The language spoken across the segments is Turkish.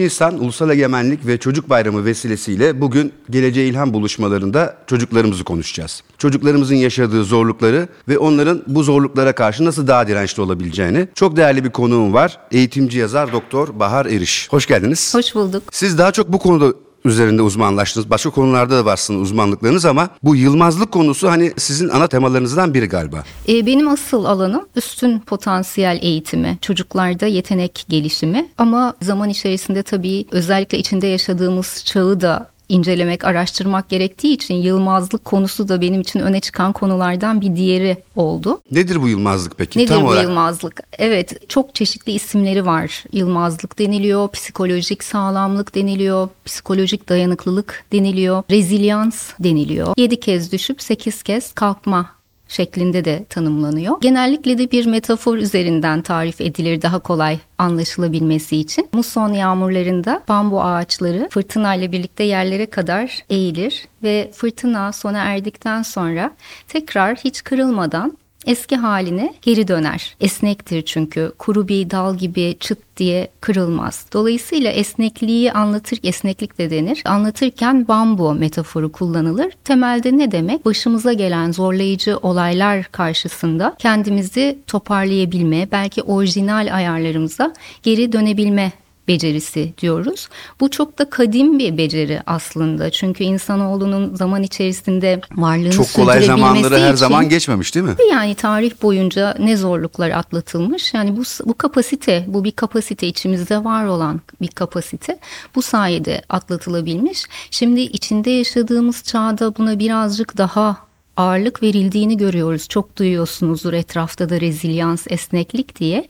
23 Nisan Ulusal Egemenlik ve Çocuk Bayramı vesilesiyle bugün Geleceğe İlham buluşmalarında çocuklarımızı konuşacağız. Çocuklarımızın yaşadığı zorlukları ve onların bu zorluklara karşı nasıl daha dirençli olabileceğini çok değerli bir konuğum var. Eğitimci yazar Doktor Bahar Eriş. Hoş geldiniz. Hoş bulduk. Siz daha çok bu konuda üzerinde uzmanlaştınız. Başka konularda da varsınız uzmanlıklarınız ama bu yılmazlık konusu hani sizin ana temalarınızdan biri galiba. E, benim asıl alanım üstün potansiyel eğitimi, çocuklarda yetenek gelişimi ama zaman içerisinde tabii özellikle içinde yaşadığımız çağı da incelemek, araştırmak gerektiği için yılmazlık konusu da benim için öne çıkan konulardan bir diğeri oldu. Nedir bu yılmazlık peki? Nedir Tam bu olarak? yılmazlık? Evet, çok çeşitli isimleri var. Yılmazlık deniliyor, psikolojik sağlamlık deniliyor, psikolojik dayanıklılık deniliyor, rezilyans deniliyor. 7 kez düşüp 8 kez kalkma şeklinde de tanımlanıyor. Genellikle de bir metafor üzerinden tarif edilir daha kolay anlaşılabilmesi için. Muson yağmurlarında bambu ağaçları fırtınayla birlikte yerlere kadar eğilir ve fırtına sona erdikten sonra tekrar hiç kırılmadan eski haline geri döner. Esnektir çünkü kuru bir dal gibi çıt diye kırılmaz. Dolayısıyla esnekliği anlatır, esneklik de denir. Anlatırken bambu metaforu kullanılır. Temelde ne demek? Başımıza gelen zorlayıcı olaylar karşısında kendimizi toparlayabilme, belki orijinal ayarlarımıza geri dönebilme becerisi diyoruz. Bu çok da kadim bir beceri aslında. Çünkü insanoğlunun zaman içerisinde varlığını Çok kolay zamanları her için- zaman geçmemiş değil mi? yani tarih boyunca ne zorluklar atlatılmış. Yani bu bu kapasite, bu bir kapasite içimizde var olan bir kapasite. Bu sayede atlatılabilmiş. Şimdi içinde yaşadığımız çağda buna birazcık daha ağırlık verildiğini görüyoruz. Çok duyuyorsunuzdur etrafta da rezilyans, esneklik diye.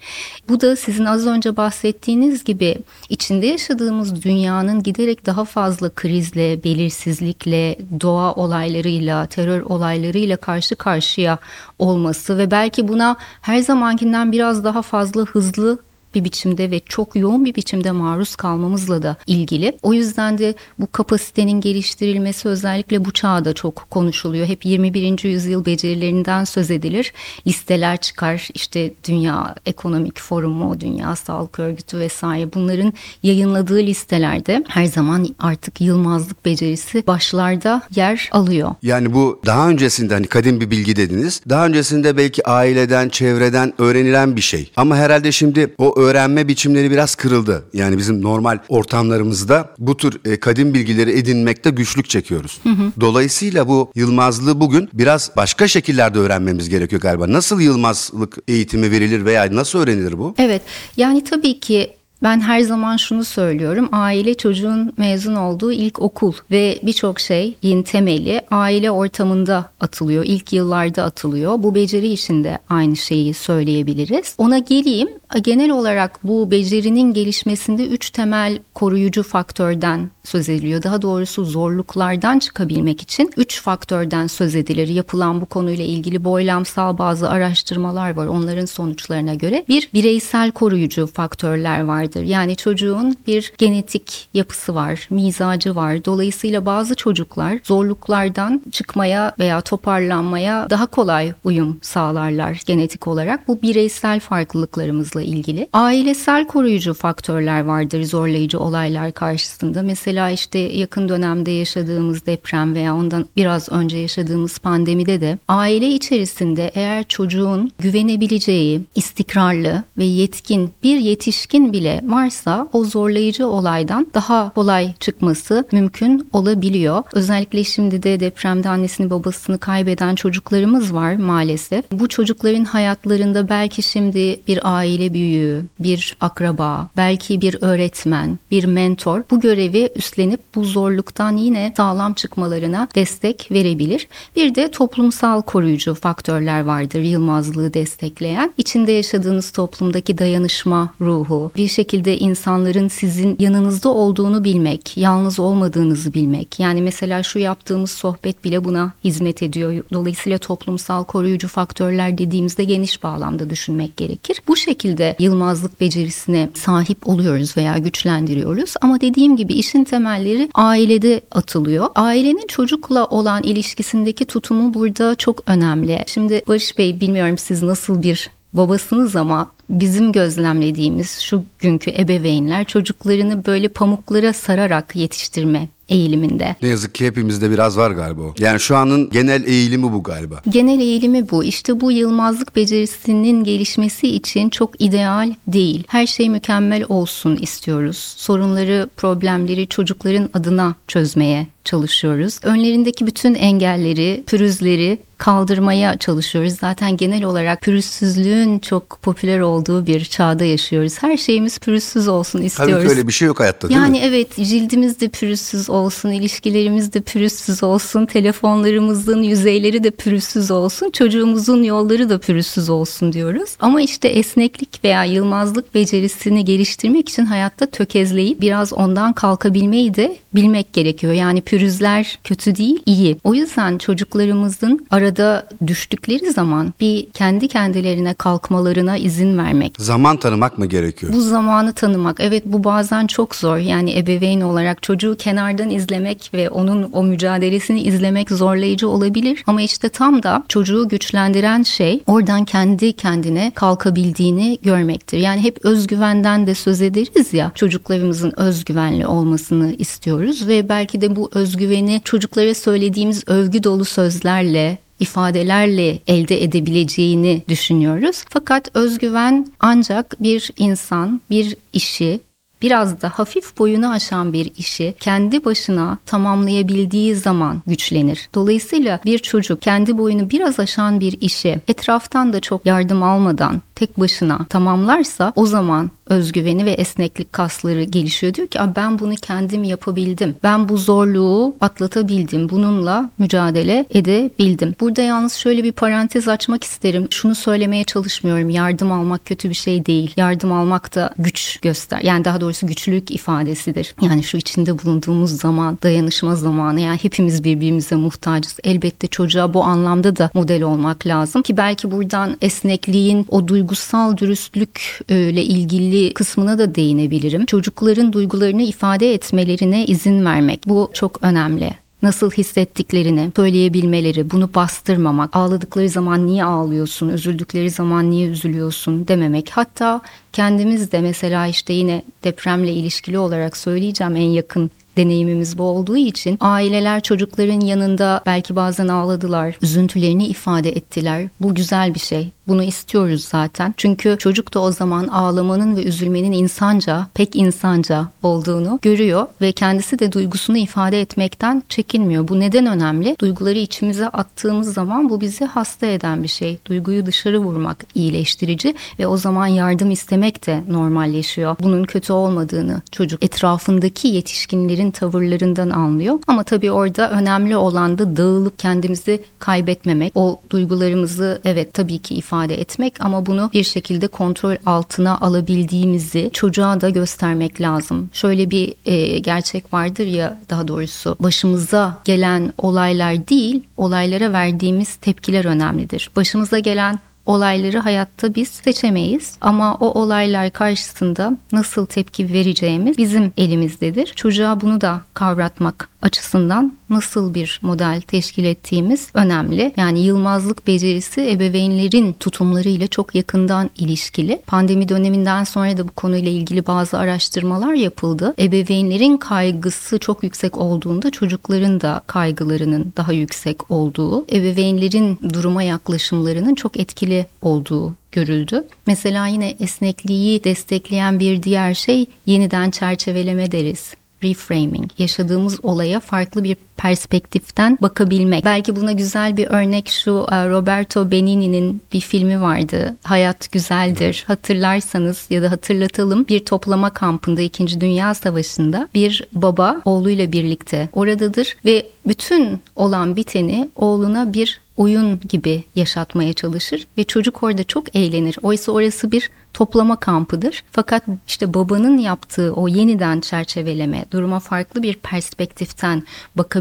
Bu da sizin az önce bahsettiğiniz gibi içinde yaşadığımız dünyanın giderek daha fazla krizle, belirsizlikle, doğa olaylarıyla, terör olaylarıyla karşı karşıya olması ve belki buna her zamankinden biraz daha fazla hızlı bir biçimde ve çok yoğun bir biçimde maruz kalmamızla da ilgili. O yüzden de bu kapasitenin geliştirilmesi özellikle bu çağda çok konuşuluyor. Hep 21. yüzyıl becerilerinden söz edilir. Listeler çıkar. İşte Dünya Ekonomik Forumu, Dünya Sağlık Örgütü vesaire bunların yayınladığı listelerde her zaman artık yılmazlık becerisi başlarda yer alıyor. Yani bu daha öncesinde hani kadim bir bilgi dediniz. Daha öncesinde belki aileden, çevreden öğrenilen bir şey. Ama herhalde şimdi o öğrenme biçimleri biraz kırıldı. Yani bizim normal ortamlarımızda bu tür e, kadim bilgileri edinmekte güçlük çekiyoruz. Dolayısıyla bu yılmazlığı bugün biraz başka şekillerde öğrenmemiz gerekiyor galiba. Nasıl yılmazlık eğitimi verilir veya nasıl öğrenilir bu? Evet yani tabii ki ben her zaman şunu söylüyorum. Aile çocuğun mezun olduğu ilk okul ve birçok şeyin temeli aile ortamında atılıyor. İlk yıllarda atılıyor. Bu beceri işinde aynı şeyi söyleyebiliriz. Ona geleyim. Genel olarak bu becerinin gelişmesinde üç temel koruyucu faktörden söz ediliyor. Daha doğrusu zorluklardan çıkabilmek için üç faktörden söz edilir. Yapılan bu konuyla ilgili boylamsal bazı araştırmalar var. Onların sonuçlarına göre bir bireysel koruyucu faktörler vardır. Yani çocuğun bir genetik yapısı var, mizacı var. Dolayısıyla bazı çocuklar zorluklardan çıkmaya veya toparlanmaya daha kolay uyum sağlarlar genetik olarak. Bu bireysel farklılıklarımızla ilgili. Ailesel koruyucu faktörler vardır zorlayıcı olaylar karşısında. Mesela işte yakın dönemde yaşadığımız deprem veya ondan biraz önce yaşadığımız pandemide de aile içerisinde eğer çocuğun güvenebileceği, istikrarlı ve yetkin bir yetişkin bile varsa o zorlayıcı olaydan daha kolay çıkması mümkün olabiliyor. Özellikle şimdi de depremde annesini babasını kaybeden çocuklarımız var maalesef. Bu çocukların hayatlarında belki şimdi bir aile büyüğü, bir akraba, belki bir öğretmen, bir mentor bu görevi üstlenip bu zorluktan yine sağlam çıkmalarına destek verebilir. Bir de toplumsal koruyucu faktörler vardır yılmazlığı destekleyen. İçinde yaşadığınız toplumdaki dayanışma ruhu, bir şekilde insanların sizin yanınızda olduğunu bilmek, yalnız olmadığınızı bilmek. Yani mesela şu yaptığımız sohbet bile buna hizmet ediyor. Dolayısıyla toplumsal koruyucu faktörler dediğimizde geniş bağlamda düşünmek gerekir. Bu şekilde yılmazlık becerisine sahip oluyoruz veya güçlendiriyoruz. Ama dediğim gibi işin temelleri ailede atılıyor. Ailenin çocukla olan ilişkisindeki tutumu burada çok önemli. Şimdi Barış Bey bilmiyorum siz nasıl bir babasınız ama bizim gözlemlediğimiz şu günkü ebeveynler çocuklarını böyle pamuklara sararak yetiştirme eğiliminde. Ne yazık ki hepimizde biraz var galiba o. Yani şu anın genel eğilimi bu galiba. Genel eğilimi bu. İşte bu yılmazlık becerisinin gelişmesi için çok ideal değil. Her şey mükemmel olsun istiyoruz. Sorunları, problemleri çocukların adına çözmeye çalışıyoruz. Önlerindeki bütün engelleri, pürüzleri kaldırmaya çalışıyoruz. Zaten genel olarak pürüzsüzlüğün çok popüler olduğu bir çağda yaşıyoruz. Her şeyimiz pürüzsüz olsun istiyoruz. Tabii ki öyle bir şey yok hayatta değil yani mi? Yani evet cildimiz de pürüzsüz olsun, ilişkilerimiz de pürüzsüz olsun, telefonlarımızın yüzeyleri de pürüzsüz olsun, çocuğumuzun yolları da pürüzsüz olsun diyoruz. Ama işte esneklik veya yılmazlık becerisini geliştirmek için hayatta tökezleyip biraz ondan kalkabilmeyi de bilmek gerekiyor. Yani pürüzler kötü değil, iyi. O yüzden çocuklarımızın arada düştükleri zaman bir kendi kendilerine kalkmalarına izin vermek. Zaman tanımak mı gerekiyor? Bu zamanı tanımak. Evet bu bazen çok zor. Yani ebeveyn olarak çocuğu kenardan izlemek ve onun o mücadelesini izlemek zorlayıcı olabilir. Ama işte tam da çocuğu güçlendiren şey oradan kendi kendine kalkabildiğini görmektir. Yani hep özgüvenden de söz ederiz ya çocuklarımızın özgüvenli olmasını istiyoruz ve belki de bu özgüveni çocuklara söylediğimiz övgü dolu sözlerle ifadelerle elde edebileceğini düşünüyoruz. Fakat özgüven ancak bir insan, bir işi biraz da hafif boyunu aşan bir işi kendi başına tamamlayabildiği zaman güçlenir. Dolayısıyla bir çocuk kendi boyunu biraz aşan bir işi etraftan da çok yardım almadan tek başına tamamlarsa o zaman özgüveni ve esneklik kasları gelişiyor. Diyor ki ben bunu kendim yapabildim. Ben bu zorluğu atlatabildim. Bununla mücadele edebildim. Burada yalnız şöyle bir parantez açmak isterim. Şunu söylemeye çalışmıyorum. Yardım almak kötü bir şey değil. Yardım almak da güç göster. Yani daha doğrusu güçlülük ifadesidir. Yani şu içinde bulunduğumuz zaman dayanışma zamanı. Yani hepimiz birbirimize muhtacız. Elbette çocuğa bu anlamda da model olmak lazım ki belki buradan esnekliğin o duygusal dürüstlükle ilgili kısmına da değinebilirim. Çocukların duygularını ifade etmelerine izin vermek. Bu çok önemli nasıl hissettiklerini söyleyebilmeleri, bunu bastırmamak, ağladıkları zaman niye ağlıyorsun, üzüldükleri zaman niye üzülüyorsun dememek. Hatta kendimiz de mesela işte yine depremle ilişkili olarak söyleyeceğim en yakın deneyimimiz bu olduğu için aileler çocukların yanında belki bazen ağladılar, üzüntülerini ifade ettiler. Bu güzel bir şey. Bunu istiyoruz zaten. Çünkü çocuk da o zaman ağlamanın ve üzülmenin insanca, pek insanca olduğunu görüyor ve kendisi de duygusunu ifade etmekten çekinmiyor. Bu neden önemli? Duyguları içimize attığımız zaman bu bizi hasta eden bir şey. Duyguyu dışarı vurmak iyileştirici ve o zaman yardım istemek de normalleşiyor. Bunun kötü olmadığını çocuk etrafındaki yetişkinlerin tavırlarından anlıyor. Ama tabii orada önemli olan da dağılıp kendimizi kaybetmemek. O duygularımızı evet tabii ki ifade etmek ama bunu bir şekilde kontrol altına alabildiğimizi çocuğa da göstermek lazım. Şöyle bir e, gerçek vardır ya daha doğrusu başımıza gelen olaylar değil olaylara verdiğimiz tepkiler önemlidir. Başımıza gelen olayları hayatta biz seçemeyiz ama o olaylar karşısında nasıl tepki vereceğimiz bizim elimizdedir. Çocuğa bunu da kavratmak açısından nasıl bir model teşkil ettiğimiz önemli. Yani yılmazlık becerisi ebeveynlerin tutumlarıyla çok yakından ilişkili. Pandemi döneminden sonra da bu konuyla ilgili bazı araştırmalar yapıldı. Ebeveynlerin kaygısı çok yüksek olduğunda çocukların da kaygılarının daha yüksek olduğu, ebeveynlerin duruma yaklaşımlarının çok etkili olduğu görüldü. Mesela yine esnekliği destekleyen bir diğer şey yeniden çerçeveleme deriz reframing, yaşadığımız olaya farklı bir perspektiften bakabilmek. Belki buna güzel bir örnek şu e, Roberto Benigni'nin bir filmi vardı. Hayat Güzeldir. Hatırlarsanız ya da hatırlatalım bir toplama kampında 2. Dünya Savaşı'nda bir baba oğluyla birlikte oradadır ve bütün olan biteni oğluna bir oyun gibi yaşatmaya çalışır ve çocuk orada çok eğlenir. Oysa orası bir toplama kampıdır. Fakat işte babanın yaptığı o yeniden çerçeveleme, duruma farklı bir perspektiften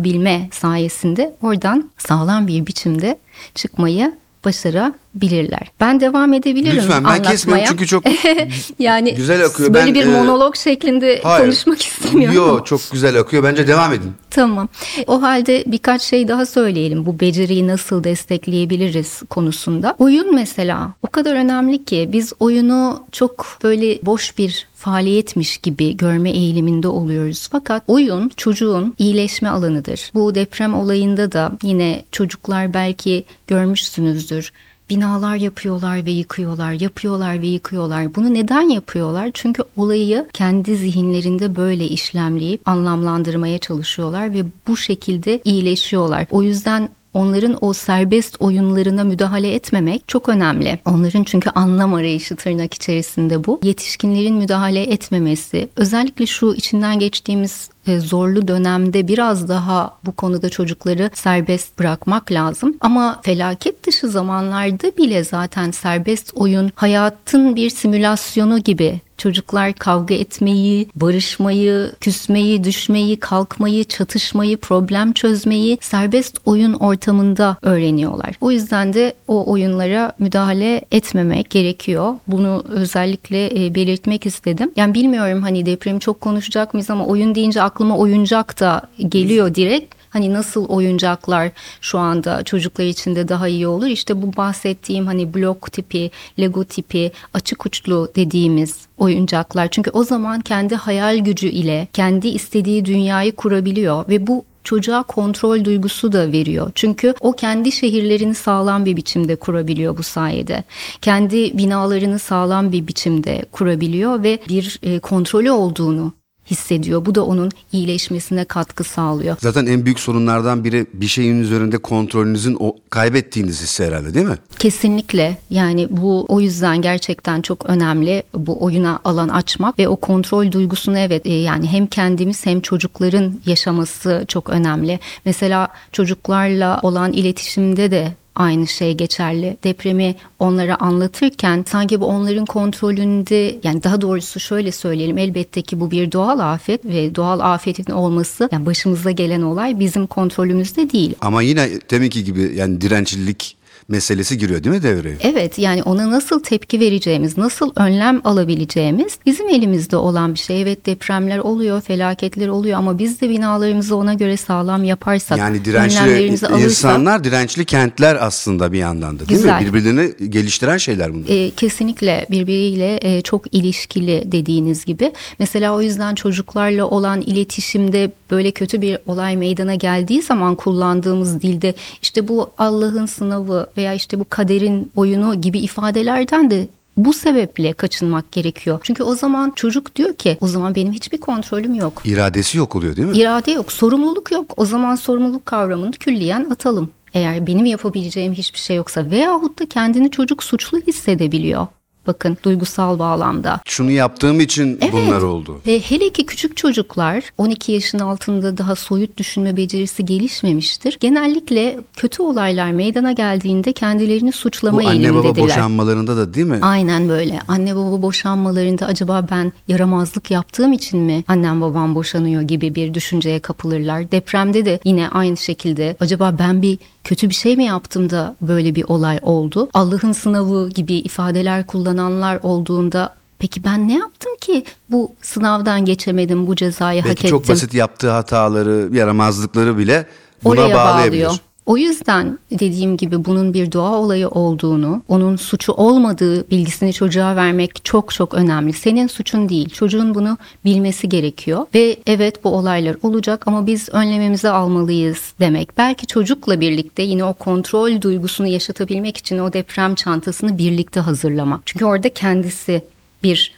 bakabilme sayesinde oradan sağlam bir biçimde çıkmayı başarabilir bilirler. Ben devam edebilirim Lütfen ben anlatmaya. kesmiyorum çünkü çok yani güzel akıyor. Böyle Ben, bir e, monolog şeklinde hayır. konuşmak istemiyorum. Yok çok güzel akıyor. Bence devam edin. Tamam. O halde birkaç şey daha söyleyelim. Bu beceriyi nasıl destekleyebiliriz konusunda. Oyun mesela o kadar önemli ki biz oyunu çok böyle boş bir faaliyetmiş gibi görme eğiliminde oluyoruz. Fakat oyun çocuğun iyileşme alanıdır. Bu deprem olayında da yine çocuklar belki görmüşsünüzdür. Binalar yapıyorlar ve yıkıyorlar, yapıyorlar ve yıkıyorlar. Bunu neden yapıyorlar? Çünkü olayı kendi zihinlerinde böyle işlemleyip anlamlandırmaya çalışıyorlar ve bu şekilde iyileşiyorlar. O yüzden onların o serbest oyunlarına müdahale etmemek çok önemli. Onların çünkü anlam arayışı tırnak içerisinde bu. Yetişkinlerin müdahale etmemesi, özellikle şu içinden geçtiğimiz zorlu dönemde biraz daha bu konuda çocukları serbest bırakmak lazım. Ama felaket dışı zamanlarda bile zaten serbest oyun hayatın bir simülasyonu gibi Çocuklar kavga etmeyi, barışmayı, küsmeyi, düşmeyi, kalkmayı, çatışmayı, problem çözmeyi serbest oyun ortamında öğreniyorlar. O yüzden de o oyunlara müdahale etmemek gerekiyor. Bunu özellikle e, belirtmek istedim. Yani bilmiyorum hani depremi çok konuşacak mıyız ama oyun deyince aklıma oyuncak da geliyor direkt. Hani nasıl oyuncaklar şu anda çocuklar için de daha iyi olur? İşte bu bahsettiğim hani blok tipi, Lego tipi, açık uçlu dediğimiz oyuncaklar. Çünkü o zaman kendi hayal gücü ile kendi istediği dünyayı kurabiliyor ve bu çocuğa kontrol duygusu da veriyor. Çünkü o kendi şehirlerini sağlam bir biçimde kurabiliyor bu sayede. Kendi binalarını sağlam bir biçimde kurabiliyor ve bir e, kontrolü olduğunu hissediyor. Bu da onun iyileşmesine katkı sağlıyor. Zaten en büyük sorunlardan biri bir şeyin üzerinde kontrolünüzün o kaybettiğiniz hissi herhalde değil mi? Kesinlikle yani bu o yüzden gerçekten çok önemli bu oyuna alan açmak ve o kontrol duygusunu evet e, yani hem kendimiz hem çocukların yaşaması çok önemli. Mesela çocuklarla olan iletişimde de aynı şey geçerli. Depremi onlara anlatırken sanki bu onların kontrolünde yani daha doğrusu şöyle söyleyelim elbette ki bu bir doğal afet ve doğal afetin olması yani başımıza gelen olay bizim kontrolümüzde değil. Ama yine deminki gibi yani dirençlilik meselesi giriyor değil mi devreye? Evet yani ona nasıl tepki vereceğimiz, nasıl önlem alabileceğimiz bizim elimizde olan bir şey. Evet depremler oluyor, felaketler oluyor ama biz de binalarımızı ona göre sağlam yaparsak, Yani dirençli alırsak insanlar dirençli kentler aslında bir yandan da değil Güzel. mi? Birbirlerini geliştiren şeyler bunlar. E, kesinlikle birbiriyle e, çok ilişkili dediğiniz gibi. Mesela o yüzden çocuklarla olan iletişimde böyle kötü bir olay meydana geldiği zaman kullandığımız dilde işte bu Allah'ın sınavı veya işte bu kaderin oyunu gibi ifadelerden de bu sebeple kaçınmak gerekiyor. Çünkü o zaman çocuk diyor ki o zaman benim hiçbir kontrolüm yok. İradesi yok oluyor değil mi? İrade yok, sorumluluk yok. O zaman sorumluluk kavramını külliyen atalım. Eğer benim yapabileceğim hiçbir şey yoksa veyahut da kendini çocuk suçlu hissedebiliyor. Bakın duygusal bağlamda. Şunu yaptığım için Evet. bunlar oldu. Ve hele ki küçük çocuklar 12 yaşın altında daha soyut düşünme becerisi gelişmemiştir. Genellikle kötü olaylar meydana geldiğinde kendilerini suçlama Bu anne baba eğilimindedirler. boşanmalarında da değil mi? Aynen böyle. Anne baba boşanmalarında acaba ben yaramazlık yaptığım için mi annem babam boşanıyor gibi bir düşünceye kapılırlar. Depremde de yine aynı şekilde acaba ben bir kötü bir şey mi yaptım da böyle bir olay oldu? Allah'ın sınavı gibi ifadeler kullananlar olduğunda Peki ben ne yaptım ki bu sınavdan geçemedim, bu cezayı hak Belki ettim? çok basit yaptığı hataları, yaramazlıkları bile buna Oraya bağlayabilir. bağlıyor. O yüzden dediğim gibi bunun bir doğa olayı olduğunu, onun suçu olmadığı bilgisini çocuğa vermek çok çok önemli. Senin suçun değil, çocuğun bunu bilmesi gerekiyor. Ve evet bu olaylar olacak ama biz önlememizi almalıyız demek. Belki çocukla birlikte yine o kontrol duygusunu yaşatabilmek için o deprem çantasını birlikte hazırlamak. Çünkü orada kendisi bir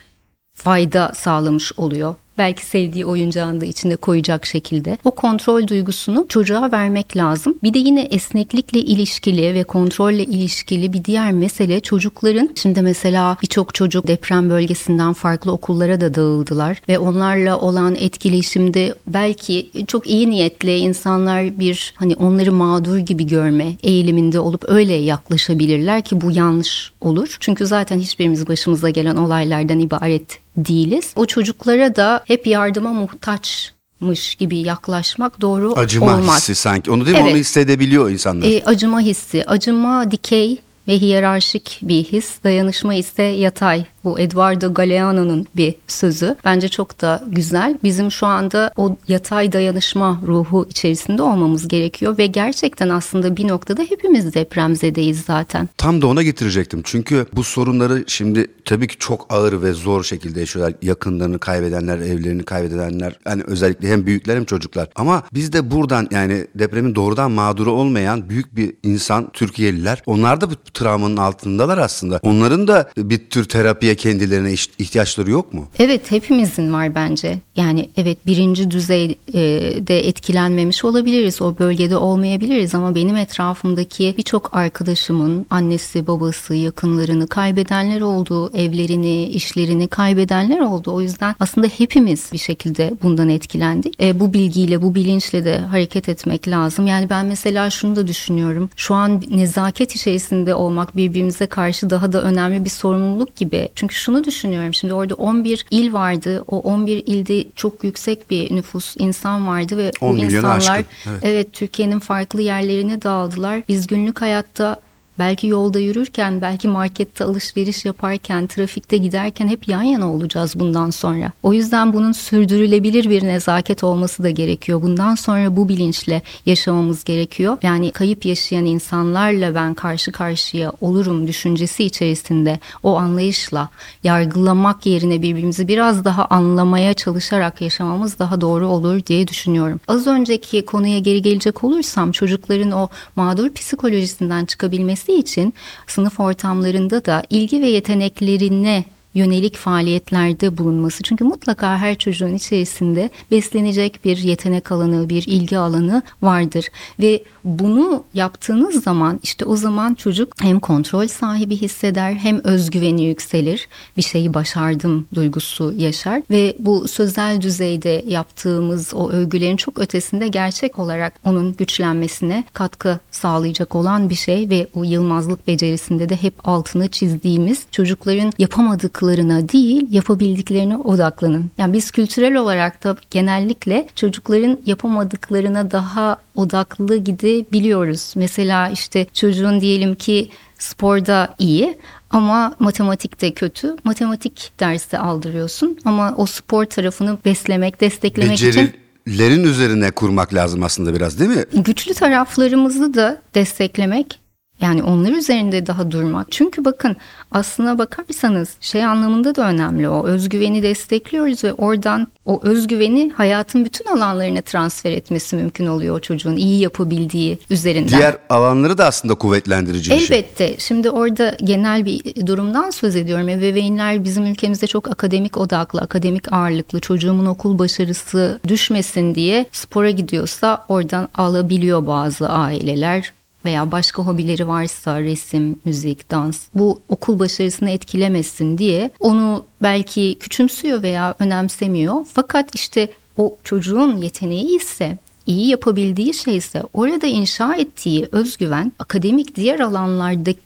fayda sağlamış oluyor. Belki sevdiği oyuncağını da içinde koyacak şekilde. O kontrol duygusunu çocuğa vermek lazım. Bir de yine esneklikle ilişkili ve kontrolle ilişkili bir diğer mesele çocukların şimdi mesela birçok çocuk deprem bölgesinden farklı okullara da dağıldılar ve onlarla olan etkileşimde belki çok iyi niyetli insanlar bir hani onları mağdur gibi görme eğiliminde olup öyle yaklaşabilirler ki bu yanlış olur. Çünkü zaten hiçbirimiz başımıza gelen olaylardan ibaret değiliz. O çocuklara da hep yardıma muhtaçmış gibi yaklaşmak doğru Acıma olmaz. hissi sanki. Onu değil mi? Evet. Onu hissedebiliyor insanlar. E, acıma hissi, acıma dikey ve hiyerarşik bir his, dayanışma ise yatay. Bu Eduardo Galeano'nun bir sözü. Bence çok da güzel. Bizim şu anda o yatay dayanışma ruhu içerisinde olmamız gerekiyor ve gerçekten aslında bir noktada hepimiz depremzedeyiz zaten. Tam da ona getirecektim. Çünkü bu sorunları şimdi tabii ki çok ağır ve zor şekilde yaşıyorlar. Yakınlarını kaybedenler, evlerini kaybedenler. Yani özellikle hem büyükler hem çocuklar. Ama biz de buradan yani depremin doğrudan mağduru olmayan büyük bir insan Türkiye'liler. Onlar da travmanın altındalar aslında. Onların da bir tür terapiye kendilerine ihtiyaçları yok mu? Evet hepimizin var bence. Yani evet birinci düzeyde etkilenmemiş olabiliriz. O bölgede olmayabiliriz ama benim etrafımdaki birçok arkadaşımın annesi, babası, yakınlarını kaybedenler oldu. Evlerini, işlerini kaybedenler oldu. O yüzden aslında hepimiz bir şekilde bundan etkilendik. E, bu bilgiyle, bu bilinçle de hareket etmek lazım. Yani ben mesela şunu da düşünüyorum. Şu an nezaket içerisinde olmak birbirimize karşı daha da önemli bir sorumluluk gibi. Çünkü şunu düşünüyorum. Şimdi orada 11 il vardı. O 11 ilde çok yüksek bir nüfus insan vardı ve bu insanlar evet, evet Türkiye'nin farklı yerlerine dağıldılar. Biz günlük hayatta Belki yolda yürürken, belki markette alışveriş yaparken, trafikte giderken hep yan yana olacağız bundan sonra. O yüzden bunun sürdürülebilir bir nezaket olması da gerekiyor. Bundan sonra bu bilinçle yaşamamız gerekiyor. Yani kayıp yaşayan insanlarla ben karşı karşıya olurum düşüncesi içerisinde o anlayışla yargılamak yerine birbirimizi biraz daha anlamaya çalışarak yaşamamız daha doğru olur diye düşünüyorum. Az önceki konuya geri gelecek olursam çocukların o mağdur psikolojisinden çıkabilmesi için sınıf ortamlarında da ilgi ve yeteneklerine yönelik faaliyetlerde bulunması. Çünkü mutlaka her çocuğun içerisinde beslenecek bir yetenek alanı, bir ilgi alanı vardır. Ve bunu yaptığınız zaman işte o zaman çocuk hem kontrol sahibi hisseder hem özgüveni yükselir. Bir şeyi başardım duygusu yaşar ve bu sözel düzeyde yaptığımız o övgülerin çok ötesinde gerçek olarak onun güçlenmesine katkı sağlayacak olan bir şey ve o yılmazlık becerisinde de hep altını çizdiğimiz çocukların yapamadıklarına değil yapabildiklerine odaklanın. Yani biz kültürel olarak da genellikle çocukların yapamadıklarına daha odaklı gidebiliyoruz. Mesela işte çocuğun diyelim ki sporda iyi ama matematikte kötü. Matematik dersi aldırıyorsun ama o spor tarafını beslemek, desteklemek Beceri... için lerin üzerine kurmak lazım aslında biraz değil mi? Güçlü taraflarımızı da desteklemek yani onlar üzerinde daha durmak. Çünkü bakın aslına bakarsanız şey anlamında da önemli o. Özgüveni destekliyoruz ve oradan o özgüveni hayatın bütün alanlarına transfer etmesi mümkün oluyor o çocuğun iyi yapabildiği üzerinden. Diğer alanları da aslında kuvvetlendirici Elbette. bir şey. Elbette. Şimdi orada genel bir durumdan söz ediyorum. Ebeveynler bizim ülkemizde çok akademik odaklı, akademik ağırlıklı. Çocuğumun okul başarısı düşmesin diye spora gidiyorsa oradan alabiliyor bazı aileler veya başka hobileri varsa resim, müzik, dans bu okul başarısını etkilemesin diye onu belki küçümsüyor veya önemsemiyor. Fakat işte o çocuğun yeteneği ise iyi yapabildiği şey ise orada inşa ettiği özgüven akademik diğer alanlardaki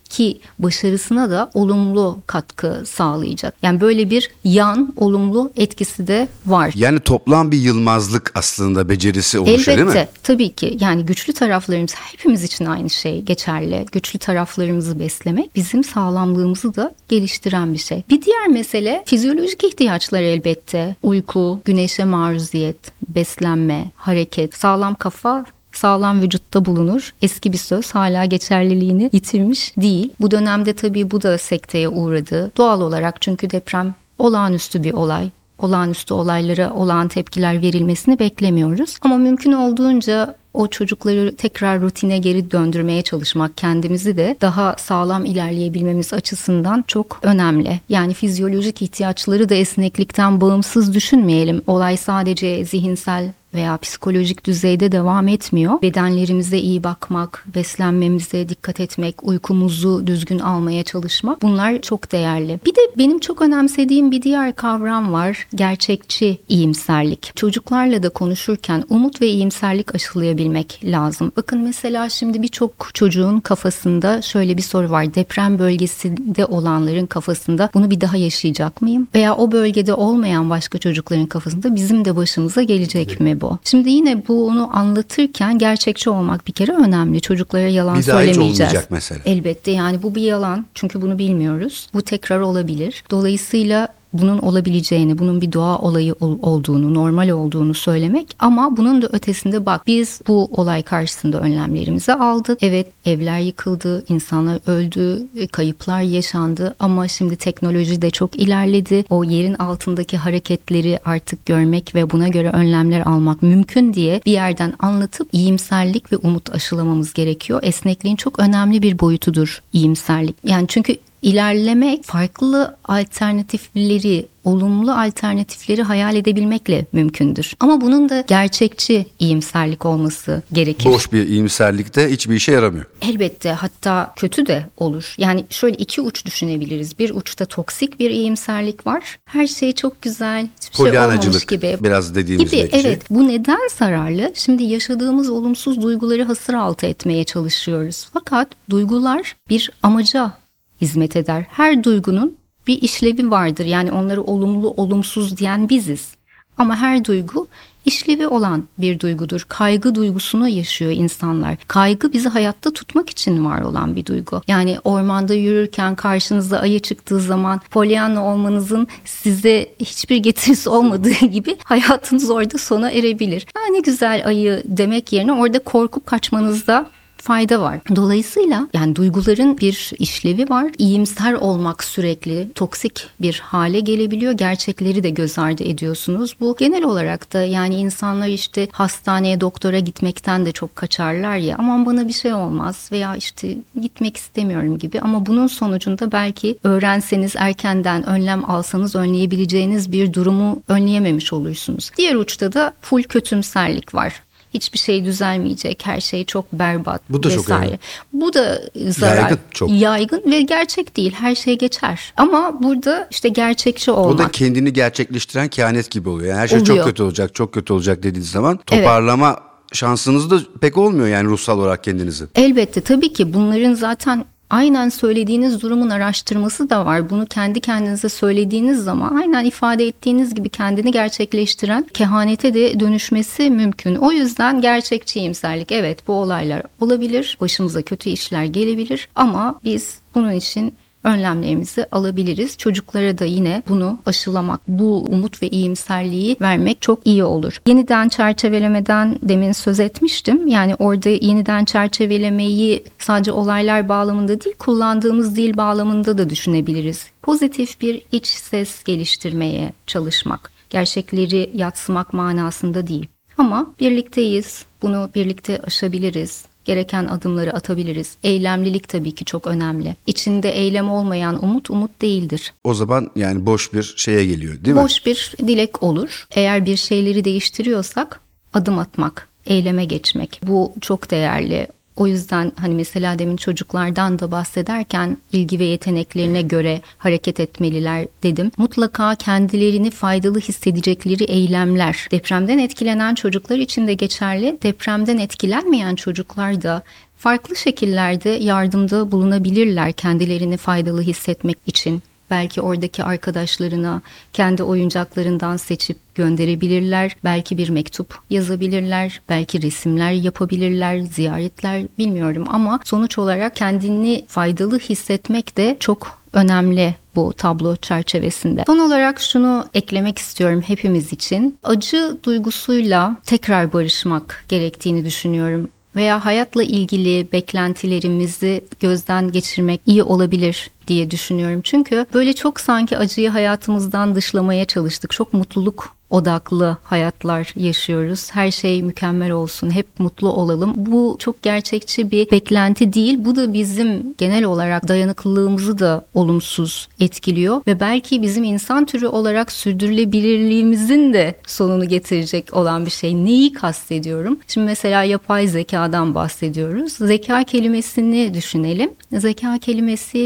başarısına da olumlu katkı sağlayacak. Yani böyle bir yan olumlu etkisi de var. Yani toplam bir yılmazlık aslında becerisi oluşuyor Elbette, değil mi? Elbette tabii ki yani güçlü taraflarımız hepimiz için aynı şey geçerli. Güçlü taraflarımızı beslemek bizim sağlamlığımızı da geliştiren bir şey. Bir diğer mesele fizyolojik ihtiyaçlar elbette. Uyku, güneşe maruziyet, beslenme, hareket, sağlam kafa sağlam vücutta bulunur. Eski bir söz hala geçerliliğini yitirmiş değil. Bu dönemde tabii bu da sekteye uğradı. Doğal olarak çünkü deprem olağanüstü bir olay olağanüstü olaylara olağan tepkiler verilmesini beklemiyoruz. Ama mümkün olduğunca o çocukları tekrar rutine geri döndürmeye çalışmak kendimizi de daha sağlam ilerleyebilmemiz açısından çok önemli. Yani fizyolojik ihtiyaçları da esneklikten bağımsız düşünmeyelim. Olay sadece zihinsel veya psikolojik düzeyde devam etmiyor. Bedenlerimize iyi bakmak, beslenmemize dikkat etmek, uykumuzu düzgün almaya çalışmak bunlar çok değerli. Bir de benim çok önemsediğim bir diğer kavram var. Gerçekçi iyimserlik. Çocuklarla da konuşurken umut ve iyimserlik aşılayabilmek lazım. Bakın mesela şimdi birçok çocuğun kafasında şöyle bir soru var. Deprem bölgesinde olanların kafasında bunu bir daha yaşayacak mıyım? Veya o bölgede olmayan başka çocukların kafasında bizim de başımıza gelecek mi bu? Bu. Şimdi yine bunu anlatırken gerçekçi olmak bir kere önemli. Çocuklara yalan bir söylemeyeceğiz. olmayacak mesela. Elbette yani bu bir yalan çünkü bunu bilmiyoruz. Bu tekrar olabilir. Dolayısıyla bunun olabileceğini, bunun bir doğa olayı olduğunu, normal olduğunu söylemek ama bunun da ötesinde bak biz bu olay karşısında önlemlerimizi aldık. Evet evler yıkıldı, insanlar öldü, kayıplar yaşandı ama şimdi teknoloji de çok ilerledi. O yerin altındaki hareketleri artık görmek ve buna göre önlemler almak mümkün diye bir yerden anlatıp iyimserlik ve umut aşılamamız gerekiyor. Esnekliğin çok önemli bir boyutudur iyimserlik. Yani çünkü ilerlemek farklı alternatifleri, olumlu alternatifleri hayal edebilmekle mümkündür. Ama bunun da gerçekçi iyimserlik olması gerekir. Boş bir iyimserlikte hiçbir işe yaramıyor. Elbette hatta kötü de olur. Yani şöyle iki uç düşünebiliriz. Bir uçta toksik bir iyimserlik var. Her şey çok güzel, hiçbir şey olmamış gibi. biraz dediğimiz gibi. Evet bu neden zararlı? Şimdi yaşadığımız olumsuz duyguları hasır altı etmeye çalışıyoruz. Fakat duygular bir amaca hizmet eder. Her duygunun bir işlevi vardır. Yani onları olumlu, olumsuz diyen biziz. Ama her duygu işlevi olan bir duygudur. Kaygı duygusunu yaşıyor insanlar. Kaygı bizi hayatta tutmak için var olan bir duygu. Yani ormanda yürürken karşınıza ayı çıktığı zaman polyanla olmanızın size hiçbir getirisi olmadığı gibi hayatınız orada sona erebilir. Ha, ne güzel ayı demek yerine orada korkup kaçmanızda fayda var. Dolayısıyla yani duyguların bir işlevi var. İyimser olmak sürekli toksik bir hale gelebiliyor. Gerçekleri de göz ardı ediyorsunuz. Bu genel olarak da yani insanlar işte hastaneye doktora gitmekten de çok kaçarlar ya. Aman bana bir şey olmaz veya işte gitmek istemiyorum gibi. Ama bunun sonucunda belki öğrenseniz erkenden önlem alsanız önleyebileceğiniz bir durumu önleyememiş olursunuz. Diğer uçta da full kötümserlik var hiçbir şey düzelmeyecek. Her şey çok berbat Bu da vesaire. çok yaygın. Bu da zarar. Yaygın çok. Yaygın ve gerçek değil. Her şey geçer. Ama burada işte gerçekçi olmak. O da kendini gerçekleştiren kehanet gibi oluyor. Yani her şey Oluyor. çok kötü olacak, çok kötü olacak dediğiniz zaman toparlama şansınız da pek olmuyor yani ruhsal olarak kendinizi. Elbette tabii ki bunların zaten aynen söylediğiniz durumun araştırması da var. Bunu kendi kendinize söylediğiniz zaman aynen ifade ettiğiniz gibi kendini gerçekleştiren kehanete de dönüşmesi mümkün. O yüzden gerçekçi iyimserlik evet bu olaylar olabilir. Başımıza kötü işler gelebilir ama biz bunun için önlemlerimizi alabiliriz. Çocuklara da yine bunu aşılamak, bu umut ve iyimserliği vermek çok iyi olur. Yeniden çerçevelemeden demin söz etmiştim. Yani orada yeniden çerçevelemeyi sadece olaylar bağlamında değil, kullandığımız dil bağlamında da düşünebiliriz. Pozitif bir iç ses geliştirmeye çalışmak, gerçekleri yatsımak manasında değil. Ama birlikteyiz, bunu birlikte aşabiliriz gereken adımları atabiliriz. Eylemlilik tabii ki çok önemli. İçinde eylem olmayan umut umut değildir. O zaman yani boş bir şeye geliyor değil mi? Boş bir dilek olur. Eğer bir şeyleri değiştiriyorsak adım atmak, eyleme geçmek. Bu çok değerli. O yüzden hani mesela demin çocuklardan da bahsederken ilgi ve yeteneklerine göre hareket etmeliler dedim. Mutlaka kendilerini faydalı hissedecekleri eylemler. Depremden etkilenen çocuklar için de geçerli. Depremden etkilenmeyen çocuklar da farklı şekillerde yardımda bulunabilirler kendilerini faydalı hissetmek için belki oradaki arkadaşlarına kendi oyuncaklarından seçip gönderebilirler. Belki bir mektup yazabilirler, belki resimler yapabilirler, ziyaretler bilmiyorum ama sonuç olarak kendini faydalı hissetmek de çok önemli bu tablo çerçevesinde. Son olarak şunu eklemek istiyorum hepimiz için. Acı duygusuyla tekrar barışmak gerektiğini düşünüyorum veya hayatla ilgili beklentilerimizi gözden geçirmek iyi olabilir diye düşünüyorum. Çünkü böyle çok sanki acıyı hayatımızdan dışlamaya çalıştık. Çok mutluluk odaklı hayatlar yaşıyoruz. Her şey mükemmel olsun, hep mutlu olalım. Bu çok gerçekçi bir beklenti değil. Bu da bizim genel olarak dayanıklılığımızı da olumsuz etkiliyor ve belki bizim insan türü olarak sürdürülebilirliğimizin de sonunu getirecek olan bir şey. Neyi kastediyorum? Şimdi mesela yapay zekadan bahsediyoruz. Zeka kelimesini düşünelim. Zeka kelimesi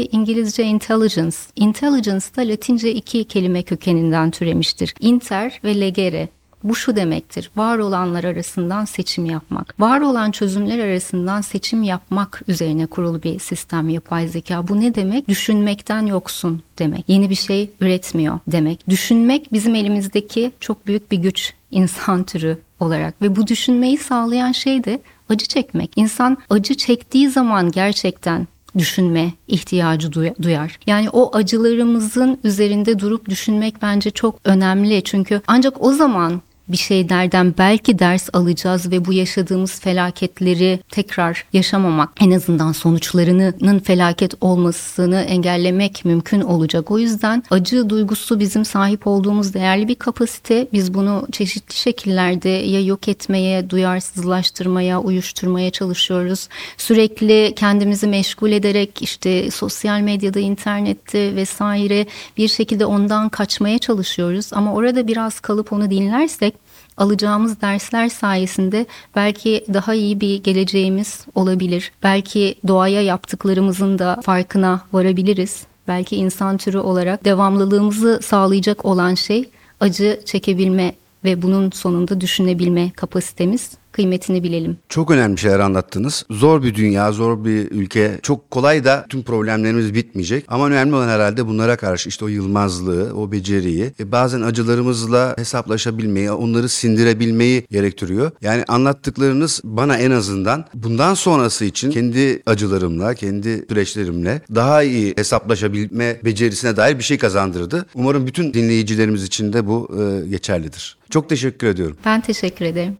İngilizce intelligence. Intelligence da Latince iki kelime kökeninden türemiştir. Inter ve legere Bu şu demektir. Var olanlar arasından seçim yapmak. Var olan çözümler arasından seçim yapmak üzerine kurulu bir sistem yapay zeka. Bu ne demek? Düşünmekten yoksun demek. Yeni bir şey üretmiyor demek. Düşünmek bizim elimizdeki çok büyük bir güç insan türü olarak ve bu düşünmeyi sağlayan şey de acı çekmek. İnsan acı çektiği zaman gerçekten düşünme ihtiyacı duyar. Yani o acılarımızın üzerinde durup düşünmek bence çok önemli. Çünkü ancak o zaman bir şeylerden belki ders alacağız ve bu yaşadığımız felaketleri tekrar yaşamamak en azından sonuçlarının felaket olmasını engellemek mümkün olacak. O yüzden acı duygusu bizim sahip olduğumuz değerli bir kapasite. Biz bunu çeşitli şekillerde ya yok etmeye, duyarsızlaştırmaya, uyuşturmaya çalışıyoruz. Sürekli kendimizi meşgul ederek işte sosyal medyada, internette vesaire bir şekilde ondan kaçmaya çalışıyoruz. Ama orada biraz kalıp onu dinlersek alacağımız dersler sayesinde belki daha iyi bir geleceğimiz olabilir. Belki doğaya yaptıklarımızın da farkına varabiliriz. Belki insan türü olarak devamlılığımızı sağlayacak olan şey acı çekebilme ve bunun sonunda düşünebilme kapasitemiz kıymetini bilelim. Çok önemli şeyler anlattınız. Zor bir dünya, zor bir ülke. Çok kolay da tüm problemlerimiz bitmeyecek. Ama önemli olan herhalde bunlara karşı işte o yılmazlığı, o beceriyi, e, bazen acılarımızla hesaplaşabilmeyi, onları sindirebilmeyi gerektiriyor. Yani anlattıklarınız bana en azından bundan sonrası için kendi acılarımla, kendi süreçlerimle daha iyi hesaplaşabilme becerisine dair bir şey kazandırdı. Umarım bütün dinleyicilerimiz için de bu e, geçerlidir. Çok teşekkür ediyorum. Ben teşekkür ederim.